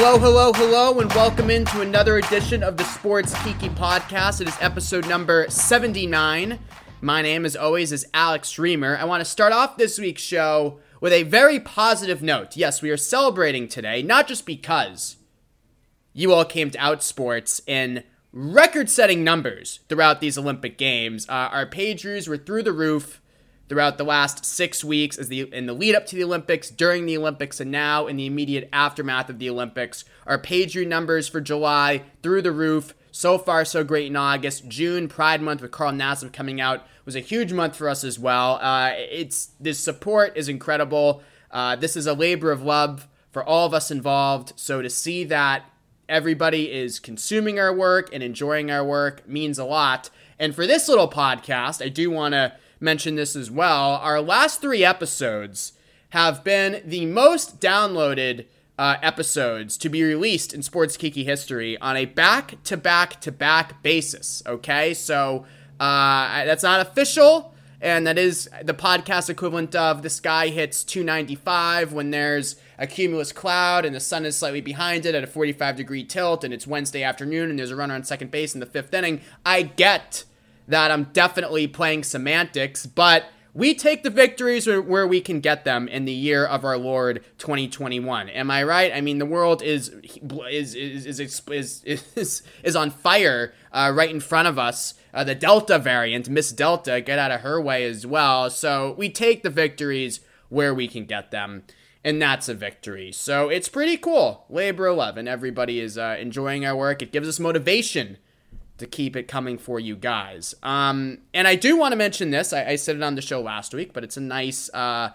Hello, hello, hello, and welcome into another edition of the Sports Kiki podcast. It is episode number 79. My name, as always, is Alex Reimer. I want to start off this week's show with a very positive note. Yes, we are celebrating today, not just because you all came to Outsports in record setting numbers throughout these Olympic Games. Uh, our page views were through the roof throughout the last six weeks as the in the lead up to the Olympics, during the Olympics, and now in the immediate aftermath of the Olympics. Our page view numbers for July through the roof. So far, so great in August. June, Pride Month with Carl Nassib coming out was a huge month for us as well. Uh, it's this support is incredible. Uh, this is a labor of love for all of us involved. So to see that everybody is consuming our work and enjoying our work means a lot. And for this little podcast, I do want to mention this as well. Our last three episodes have been the most downloaded uh, episodes to be released in Sports Kiki history on a back to back to back basis. Okay, so uh, that's not official, and that is the podcast equivalent of the sky hits 295 when there's a cumulus cloud and the sun is slightly behind it at a 45 degree tilt, and it's Wednesday afternoon and there's a runner on second base in the fifth inning. I get that I'm definitely playing semantics, but we take the victories where we can get them in the year of our Lord 2021. Am I right? I mean, the world is is is is is is, is on fire uh, right in front of us. Uh, the Delta variant, Miss Delta, get out of her way as well. So we take the victories where we can get them, and that's a victory. So it's pretty cool. Labor 11. Everybody is uh, enjoying our work. It gives us motivation to keep it coming for you guys. Um, and I do want to mention this. I, I, said it on the show last week, but it's a nice, uh,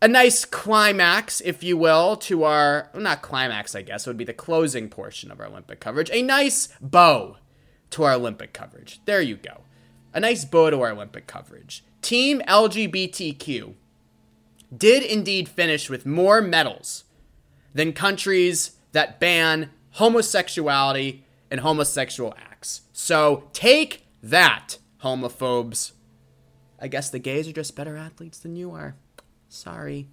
a nice climax, if you will, to our well, not climax. I guess it would be the closing portion of our Olympic coverage. A nice bow to our Olympic coverage. There you go. A nice bow to our Olympic coverage. Team LGBTQ did indeed finish with more medals than countries that ban homosexuality and homosexual acts. So take that, homophobes. I guess the gays are just better athletes than you are. Sorry.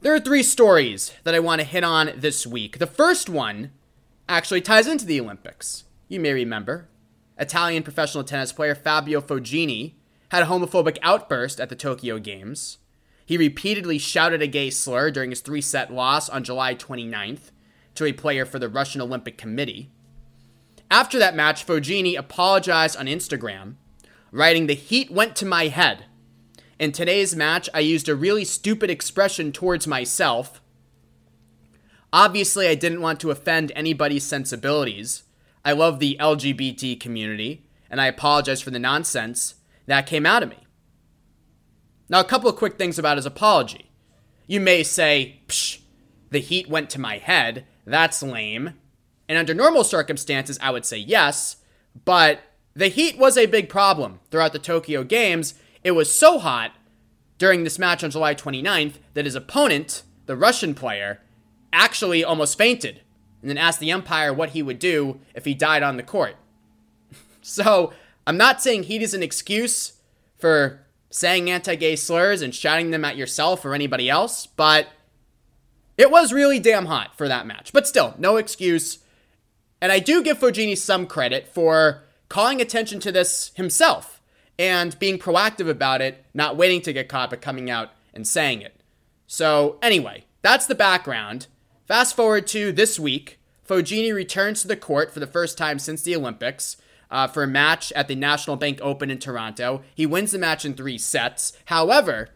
There are three stories that I want to hit on this week. The first one actually ties into the Olympics. You may remember Italian professional tennis player Fabio Fognini had a homophobic outburst at the Tokyo Games. He repeatedly shouted a gay slur during his three set loss on July 29th to a player for the Russian Olympic Committee. After that match, Fognini apologized on Instagram, writing, The heat went to my head. In today's match, I used a really stupid expression towards myself. Obviously, I didn't want to offend anybody's sensibilities. I love the LGBT community, and I apologize for the nonsense that came out of me. Now, a couple of quick things about his apology. You may say, Psh, the heat went to my head. That's lame. And under normal circumstances, I would say yes, but the heat was a big problem throughout the Tokyo Games. It was so hot during this match on July 29th that his opponent, the Russian player, actually almost fainted and then asked the umpire what he would do if he died on the court. so, I'm not saying heat is an excuse for saying anti gay slurs and shouting them at yourself or anybody else, but it was really damn hot for that match. But still, no excuse. And I do give Fognini some credit for calling attention to this himself and being proactive about it, not waiting to get caught, but coming out and saying it. So, anyway, that's the background. Fast forward to this week. Fognini returns to the court for the first time since the Olympics uh, for a match at the National Bank Open in Toronto. He wins the match in three sets. However,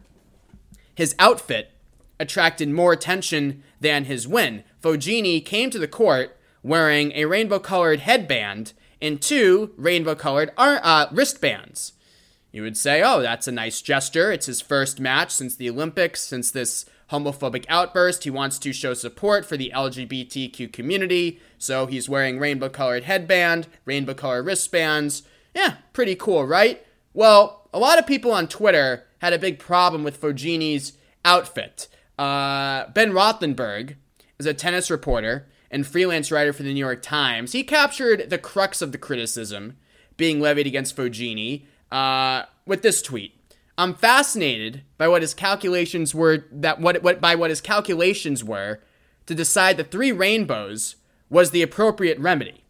his outfit attracted more attention than his win. Fognini came to the court wearing a rainbow colored headband and two rainbow colored uh, wristbands. You would say, oh, that's a nice gesture. It's his first match since the Olympics, since this homophobic outburst. He wants to show support for the LGBTQ community, so he's wearing rainbow colored headband, rainbow colored wristbands. Yeah, pretty cool, right? Well, a lot of people on Twitter had a big problem with Fognini's outfit. Uh, ben Rothenberg is a tennis reporter and freelance writer for the New York Times, he captured the crux of the criticism being levied against Fognini uh, with this tweet. I'm fascinated by what his calculations were that what, what by what his calculations were to decide the three rainbows was the appropriate remedy.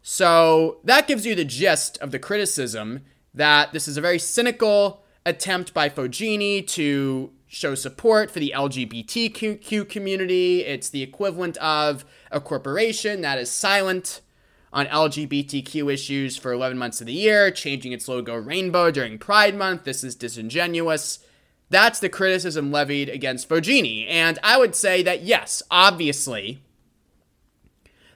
So that gives you the gist of the criticism that this is a very cynical attempt by Fognini to show support for the LGBTQ community. It's the equivalent of a corporation that is silent on LGBTQ issues for 11 months of the year, changing its logo rainbow during Pride Month. This is disingenuous. That's the criticism levied against Fognini. And I would say that, yes, obviously,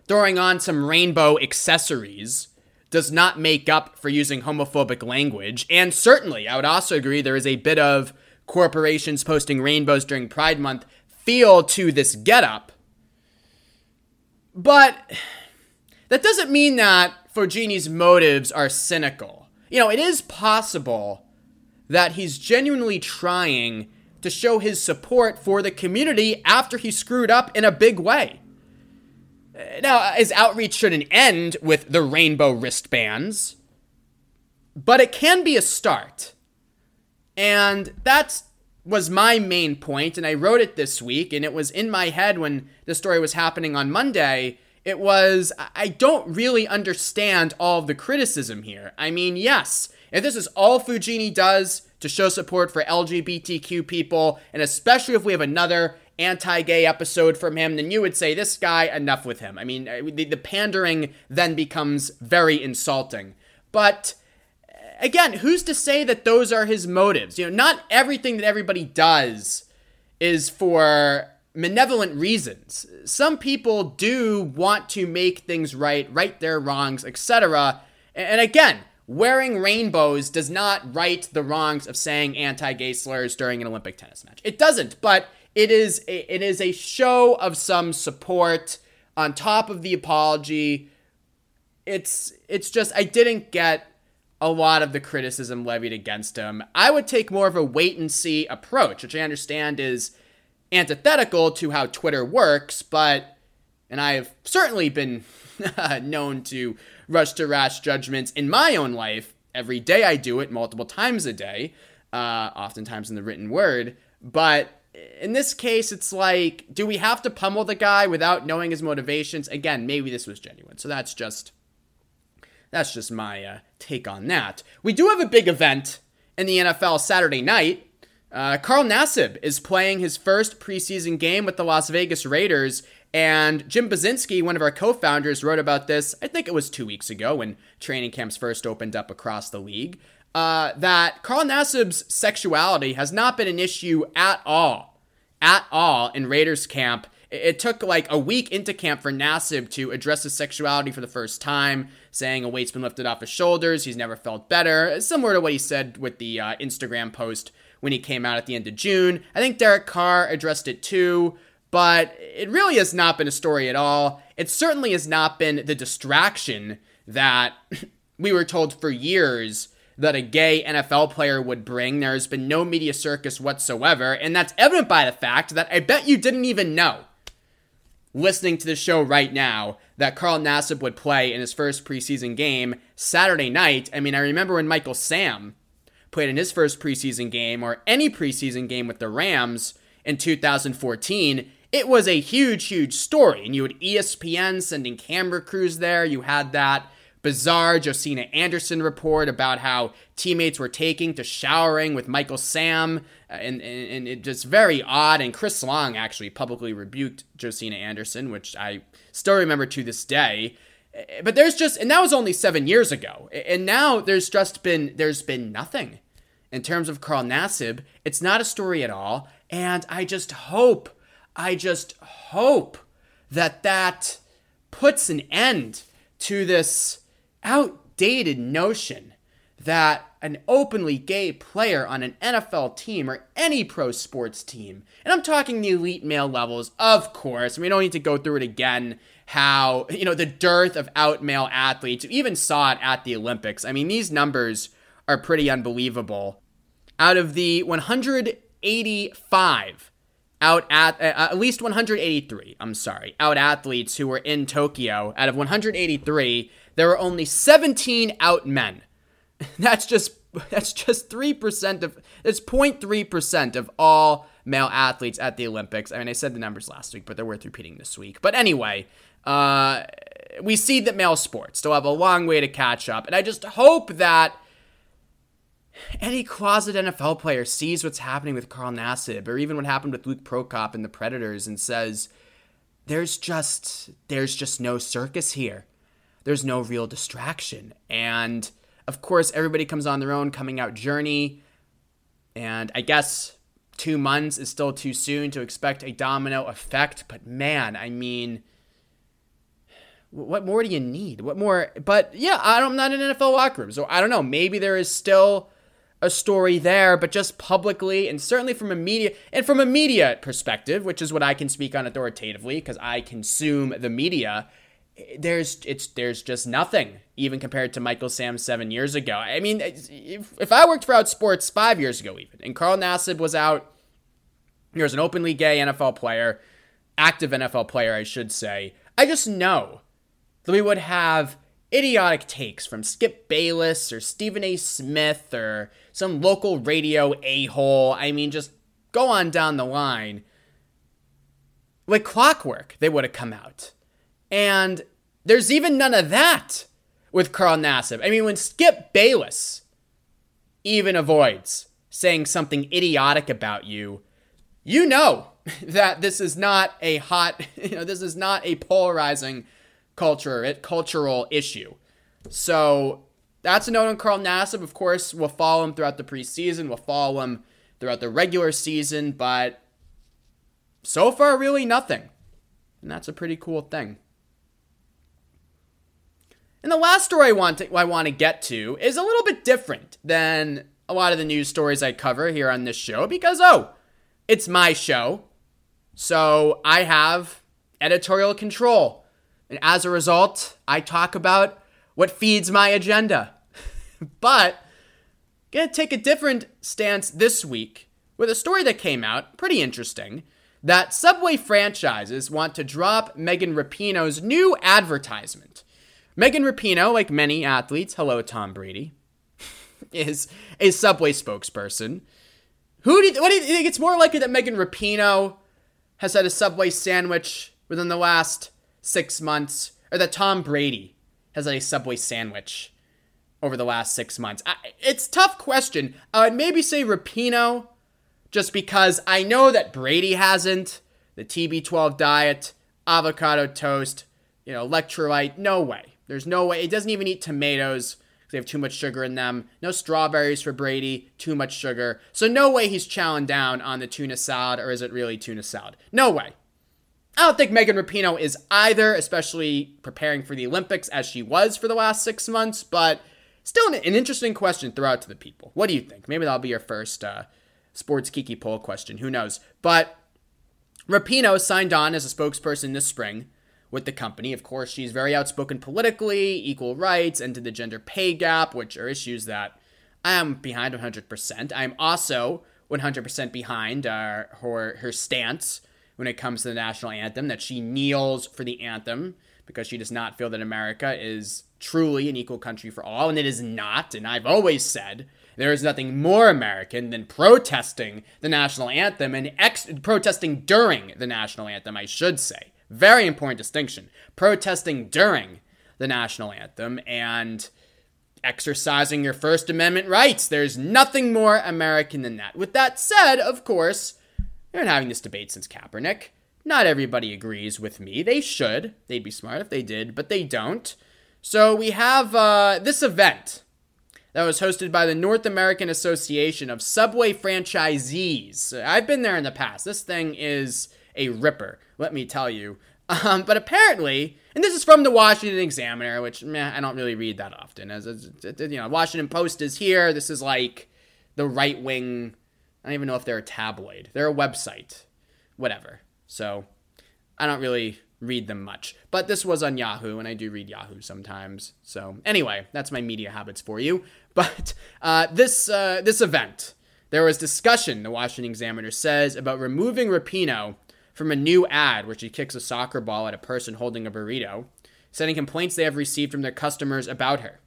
throwing on some rainbow accessories does not make up for using homophobic language. And certainly, I would also agree there is a bit of corporations posting rainbows during Pride Month feel to this getup. But that doesn't mean that Fognini's motives are cynical. You know, it is possible that he's genuinely trying to show his support for the community after he screwed up in a big way. Now, his outreach shouldn't end with the rainbow wristbands, but it can be a start. And that was my main point, and I wrote it this week, and it was in my head when the story was happening on Monday. It was, I don't really understand all of the criticism here. I mean, yes, if this is all Fognini does to show support for LGBTQ people, and especially if we have another anti gay episode from him, then you would say, this guy, enough with him. I mean, the, the pandering then becomes very insulting. But again, who's to say that those are his motives? You know, not everything that everybody does is for malevolent reasons. Some people do want to make things right, right their wrongs, etc. And again, wearing rainbows does not right the wrongs of saying anti-gay slurs during an Olympic tennis match. It doesn't, but it is a, it is a show of some support on top of the apology. It's it's just I didn't get a lot of the criticism levied against him. I would take more of a wait and see approach, which I understand is antithetical to how Twitter works, but and I have certainly been known to rush to rash judgments in my own life. Every day I do it multiple times a day, uh, oftentimes in the written word. But in this case, it's like, do we have to pummel the guy without knowing his motivations? Again, maybe this was genuine. So that's just that's just my uh, take on that. We do have a big event in the NFL Saturday night. Uh, Carl Nassib is playing his first preseason game with the Las Vegas Raiders, and Jim Buzinski, one of our co founders, wrote about this, I think it was two weeks ago when training camps first opened up across the league uh, that Carl Nassib's sexuality has not been an issue at all, at all in Raiders camp. It took like a week into camp for Nassib to address his sexuality for the first time, saying a weight's been lifted off his shoulders. He's never felt better, similar to what he said with the uh, Instagram post when he came out at the end of June. I think Derek Carr addressed it too, but it really has not been a story at all. It certainly has not been the distraction that we were told for years that a gay NFL player would bring. There has been no media circus whatsoever, and that's evident by the fact that I bet you didn't even know, listening to the show right now, that Carl Nassib would play in his first preseason game Saturday night. I mean, I remember when Michael Sam played in his first preseason game or any preseason game with the Rams in 2014. It was a huge, huge story. And you had ESPN sending camera crews there. You had that bizarre Josina Anderson report about how teammates were taking to showering with Michael Sam, uh, and, and, and it just very odd. And Chris Long actually publicly rebuked Josina Anderson, which I still remember to this day. Uh, but there's just, and that was only seven years ago, and now there's just been there's been nothing in terms of Carl Nassib. It's not a story at all, and I just hope, I just hope that that puts an end to this outdated notion that an openly gay player on an NFL team or any pro sports team, and I'm talking the elite male levels, of course, we don't need to go through it again. How, you know, the dearth of out male athletes, you even saw it at the Olympics. I mean, these numbers are pretty unbelievable. Out of the 185 out at uh, at least 183, I'm sorry, out athletes who were in Tokyo, out of 183, there were only 17 out men. That's just that's just 3% of that's 0.3% of all male athletes at the Olympics. I mean, I said the numbers last week, but they're worth repeating this week. But anyway, uh, we see that male sports still have a long way to catch up. And I just hope that any closet NFL player sees what's happening with Carl Nassib or even what happened with Luke Prokop and the Predators and says, there's just there's just no circus here. There's no real distraction. And of course, everybody comes on their own coming out journey. And I guess two months is still too soon to expect a domino effect. But man, I mean, what more do you need? What more? But yeah, I'm not in an NFL locker room, so I don't know. Maybe there is still a story there, but just publicly and certainly from a media and from a media perspective, which is what I can speak on authoritatively because I consume the media. There's it's there's just nothing even compared to Michael Sam seven years ago. I mean, if, if I worked for Outsports five years ago, even and Carl Nassib was out, he was an openly gay NFL player, active NFL player, I should say. I just know that we would have idiotic takes from Skip Bayless or Stephen A. Smith or some local radio a hole. I mean, just go on down the line. Like clockwork, they would have come out. And there's even none of that with Carl Nassib. I mean, when Skip Bayless even avoids saying something idiotic about you, you know that this is not a hot, you know, this is not a polarizing culture, cultural issue. So that's a note on Carl Nassib. Of course, we'll follow him throughout the preseason. We'll follow him throughout the regular season, but so far, really nothing. And that's a pretty cool thing. And the last story I want to, I want to get to is a little bit different than a lot of the news stories I cover here on this show because, oh, it's my show. So I have editorial control. And as a result, I talk about what feeds my agenda. but gonna take a different stance this week with a story that came out, pretty interesting, that Subway franchises want to drop Megan Rapinoe's new advertisement. Megan Rapinoe, like many athletes, hello Tom Brady, is a Subway spokesperson. Who do you, what do you think? It's more likely that Megan Rapinoe has had a Subway sandwich within the last six months, or that Tom Brady has had a Subway sandwich over the last six months? I, it's tough question. I would maybe say Rapinoe, just because I know that Brady hasn't. The TB12 diet, avocado toast, you know, electrolyte. No way. There's no way. It doesn't even eat tomatoes because they have too much sugar in them. No strawberries for Brady, too much sugar. So no way he's chowing down on the tuna salad, or is it really tuna salad? No way. I don't think Megan Rapinoe is either, especially preparing for the Olympics as she was for the last six months, but still an, an interesting question throw out to the people. What do you think? Maybe that'll be your first uh, sports kiki poll question. Who knows? But Rapinoe signed on as a spokesperson this spring with the company. Of course, she's very outspoken politically, equal rights, and to the gender pay gap, which are issues that I am behind 100%. I'm also 100% behind uh, her, her stance when it comes to the national anthem, that she kneels for the anthem because she does not feel that America is truly an equal country for all, and it is not. And I've always said there is nothing more American than protesting the national anthem and ex- protesting during the national anthem, I should say. Very important distinction. Protesting during the national anthem and exercising your First Amendment rights. There's nothing more American than that. With that said, of course, They've been having this debate since Kaepernick. Not everybody agrees with me. They should. They'd be smart if they did, but they don't. So we have uh, this event that was hosted by the North American Association of Subway Franchisees. I've been there in the past. This thing is a ripper, let me tell you. Um, but apparently, and this is from the Washington Examiner, which meh, I don't really read that often. As, as you know, Washington Post is here. This is like the right wing I don't even know if they're a tabloid. They're a website. Whatever. So I don't really read them much. But this was on Yahoo, and I do read Yahoo sometimes. So anyway, that's my media habits for you. But uh, this uh, this event, there was discussion. The Washington Examiner says about removing Rapinoe from a new ad where she kicks a soccer ball at a person holding a burrito, sending complaints they have received from their customers about her.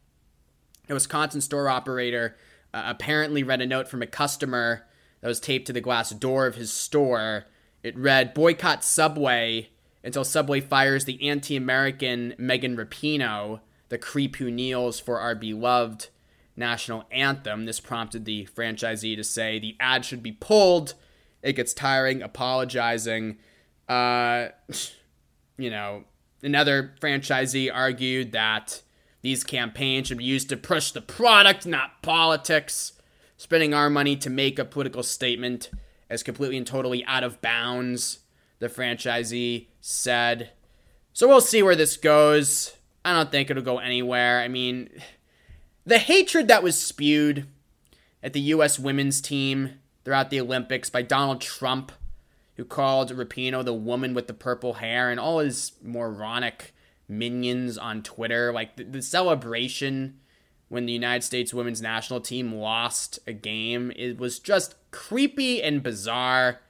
A Wisconsin store operator uh, apparently read a note from a customer that was taped to the glass door of his store. It read, Boycott Subway until Subway fires the anti American Megan Rapinoe, the creep who kneels for our beloved national anthem. This prompted the franchisee to say the ad should be pulled. It gets tiring, apologizing. Uh, you know, another franchisee argued that these campaigns should be used to push the product, not politics. Spending our money to make a political statement is completely and totally out of bounds, the franchisee said. So we'll see where this goes. I don't think it'll go anywhere. I mean, the hatred that was spewed at the U.S. women's team throughout the Olympics by Donald Trump, who called Rapinoe the woman with the purple hair, and all his moronic minions on Twitter. Like the, the celebration when the United States women's national team lost a game. It was just creepy and bizarre.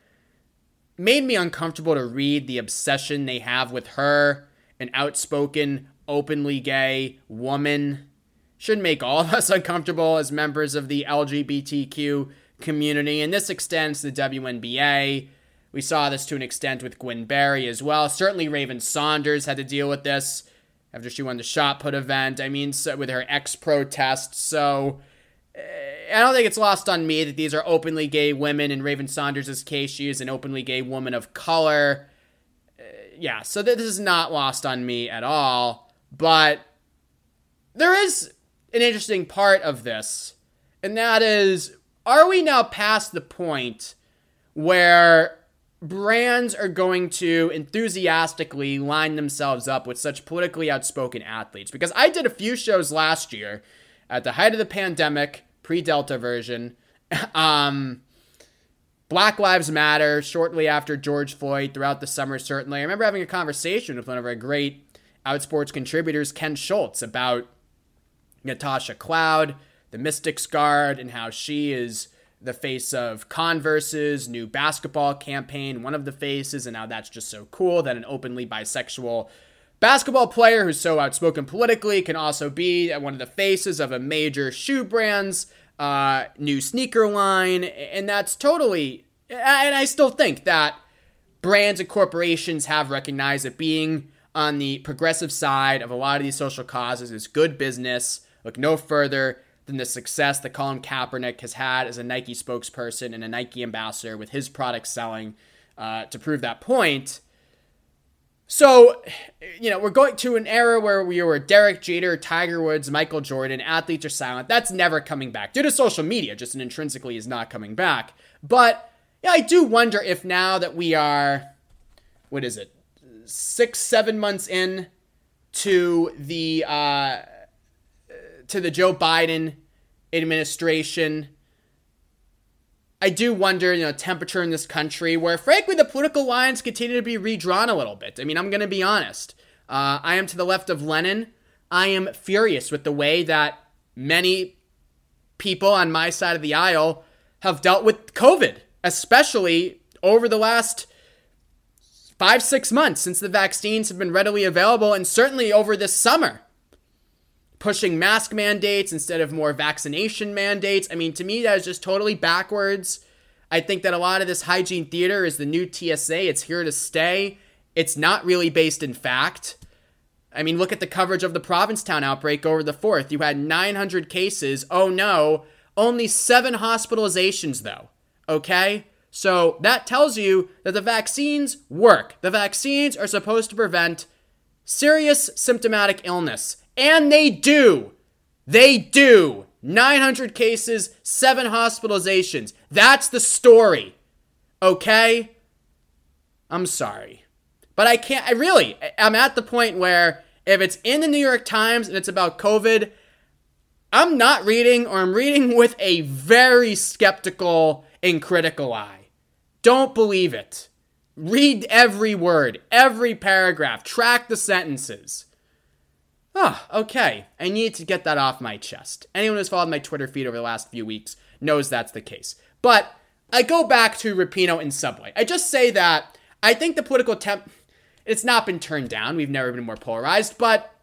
Made me uncomfortable to read the obsession they have with her, an outspoken, openly gay woman. Should make all of us uncomfortable as members of the LGBTQ community, and this extends to the WNBA. We saw this to an extent with Gwen Berry as well. Certainly, Raven Saunders had to deal with this after she won the shot put event. I mean, so with her ex protest. So uh, I don't think it's lost on me that these are openly gay women. In Raven Saunders' case, she is an openly gay woman of color. Uh, yeah, so this is not lost on me at all. But there is an interesting part of this, and that is are we now past the point where brands are going to enthusiastically line themselves up with such politically outspoken athletes. Because I did a few shows last year at the height of the pandemic, pre Delta version. um, Black Lives Matter, shortly after George Floyd, throughout the summer, certainly. I remember having a conversation with one of our great Outsports contributors, Ken Schultz, about Natasha Cloud, the Mystics Guard, and how she is the face of Converse's new basketball campaign, one of the faces, and now that's just so cool that an openly bisexual basketball player who's so outspoken politically can also be one of the faces of a major shoe brand's uh, new sneaker line, and that's totally. And I still think that brands and corporations have recognized that being on the progressive side of a lot of these social causes is good business. Look no further than the success that Colin Kaepernick has had as a Nike spokesperson and a Nike ambassador with his product selling uh, to prove that point. So, you know, we're going to an era where we were Derek Jeter, Tiger Woods, Michael Jordan, athletes are silent. That's never coming back due to social media, just intrinsically is not coming back. But yeah, I do wonder if now that we are, what is it, six, seven months in to the uh, to the Joe Biden administration. I do wonder, you know, temperature in this country where, frankly, the political lines continue to be redrawn a little bit. I mean, I'm going to be honest. Uh, I am to the left of Lenin. I am furious with the way that many people on my side of the aisle have dealt with COVID, especially over the last five, six months since the vaccines have been readily available, and certainly over this summer pushing mask mandates instead of more vaccination mandates. I mean, to me, that is just totally backwards. I think that a lot of this hygiene theater is the new TSA. It's here to stay. It's not really based in fact. I mean, look at the coverage of the Provincetown outbreak over the 4th. You had 900 cases. Oh no, only seven hospitalizations though. Okay? So that tells you that the vaccines work. The vaccines are supposed to prevent serious symptomatic illness. And they do. They do. 900 cases, 7 hospitalizations. That's the story. Okay? I'm sorry. But I can't, I really, I'm at the point where if it's in the New York Times and it's about COVID, I'm not reading or I'm reading with a very skeptical and critical eye. Don't believe it. Read every word, every paragraph, track the sentences. Oh, okay. I need to get that off my chest. Anyone who's followed my Twitter feed over the last few weeks knows that's the case. But I go back to Rapinoe and Subway. I just say that I think the political temp it's not been turned down. We've never been more polarized, but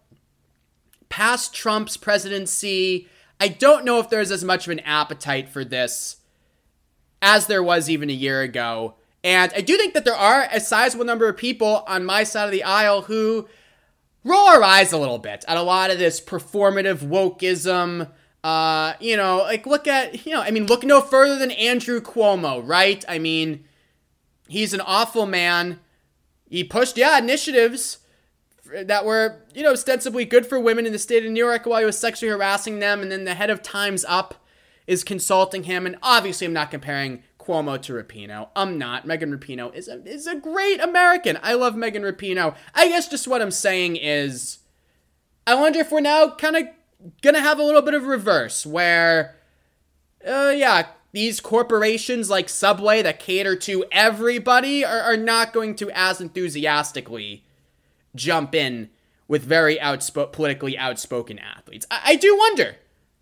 past Trump's presidency, I don't know if there's as much of an appetite for this as there was even a year ago. And I do think that there are a sizable number of people on my side of the aisle who roll our eyes a little bit at a lot of this performative wokeism. Uh, you know, like look at, you know, I mean, look no further than Andrew Cuomo, right? I mean, he's an awful man. He pushed, yeah, initiatives that were, you know, ostensibly good for women in the state of New York while he was sexually harassing them. And then the head of Time's Up is consulting him. And obviously, I'm not comparing Cuomo to Rapinoe. I'm not. Megan Rapinoe is a, is a great American. I love Megan Rapinoe. I guess just what I'm saying is, I wonder if we're now kind of gonna have a little bit of reverse where, uh, yeah, these corporations like Subway that cater to everybody are, are not going to as enthusiastically jump in with very outspo- politically outspoken athletes. I, I do wonder.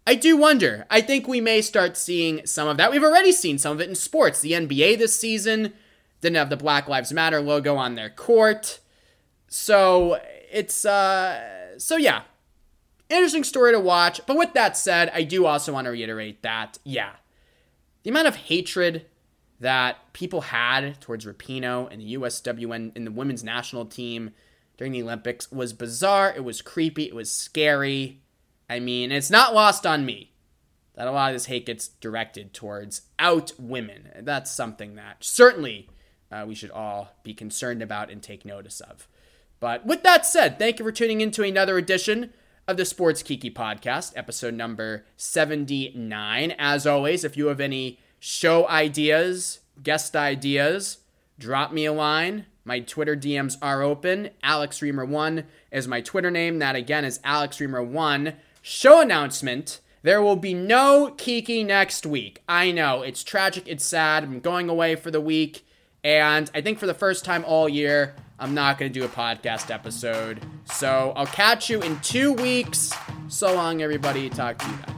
I do wonder. I think we may start seeing some of that. We've already seen some of it in sports. The NBA this season didn't have the Black Lives Matter logo on their court. So it's uh so yeah. Interesting story to watch. But with that said, I do also want to reiterate that, yeah, the amount of hatred that people had towards Rapinoe and the USWN and the women's national team during the Olympics was bizarre. It was creepy. It was scary. I mean, it's not lost on me that a lot of this hate gets directed towards out women. That's something that certainly uh, we should all be concerned about and take notice of. But with that said, thank you for tuning in to another edition of the Sports Kiki podcast, episode number 79. As always, if you have any show ideas, guest ideas, drop me a line. My Twitter DMs are open. Alex Reimer1 is my Twitter name. That again is Alex Reimer1 show announcement. There will be no Kiki next week. I know, it's tragic, it's sad. I'm going away for the week, and I think for the first time all year, I'm not going to do a podcast episode. So I'll catch you in two weeks. So long, everybody. Talk to you guys.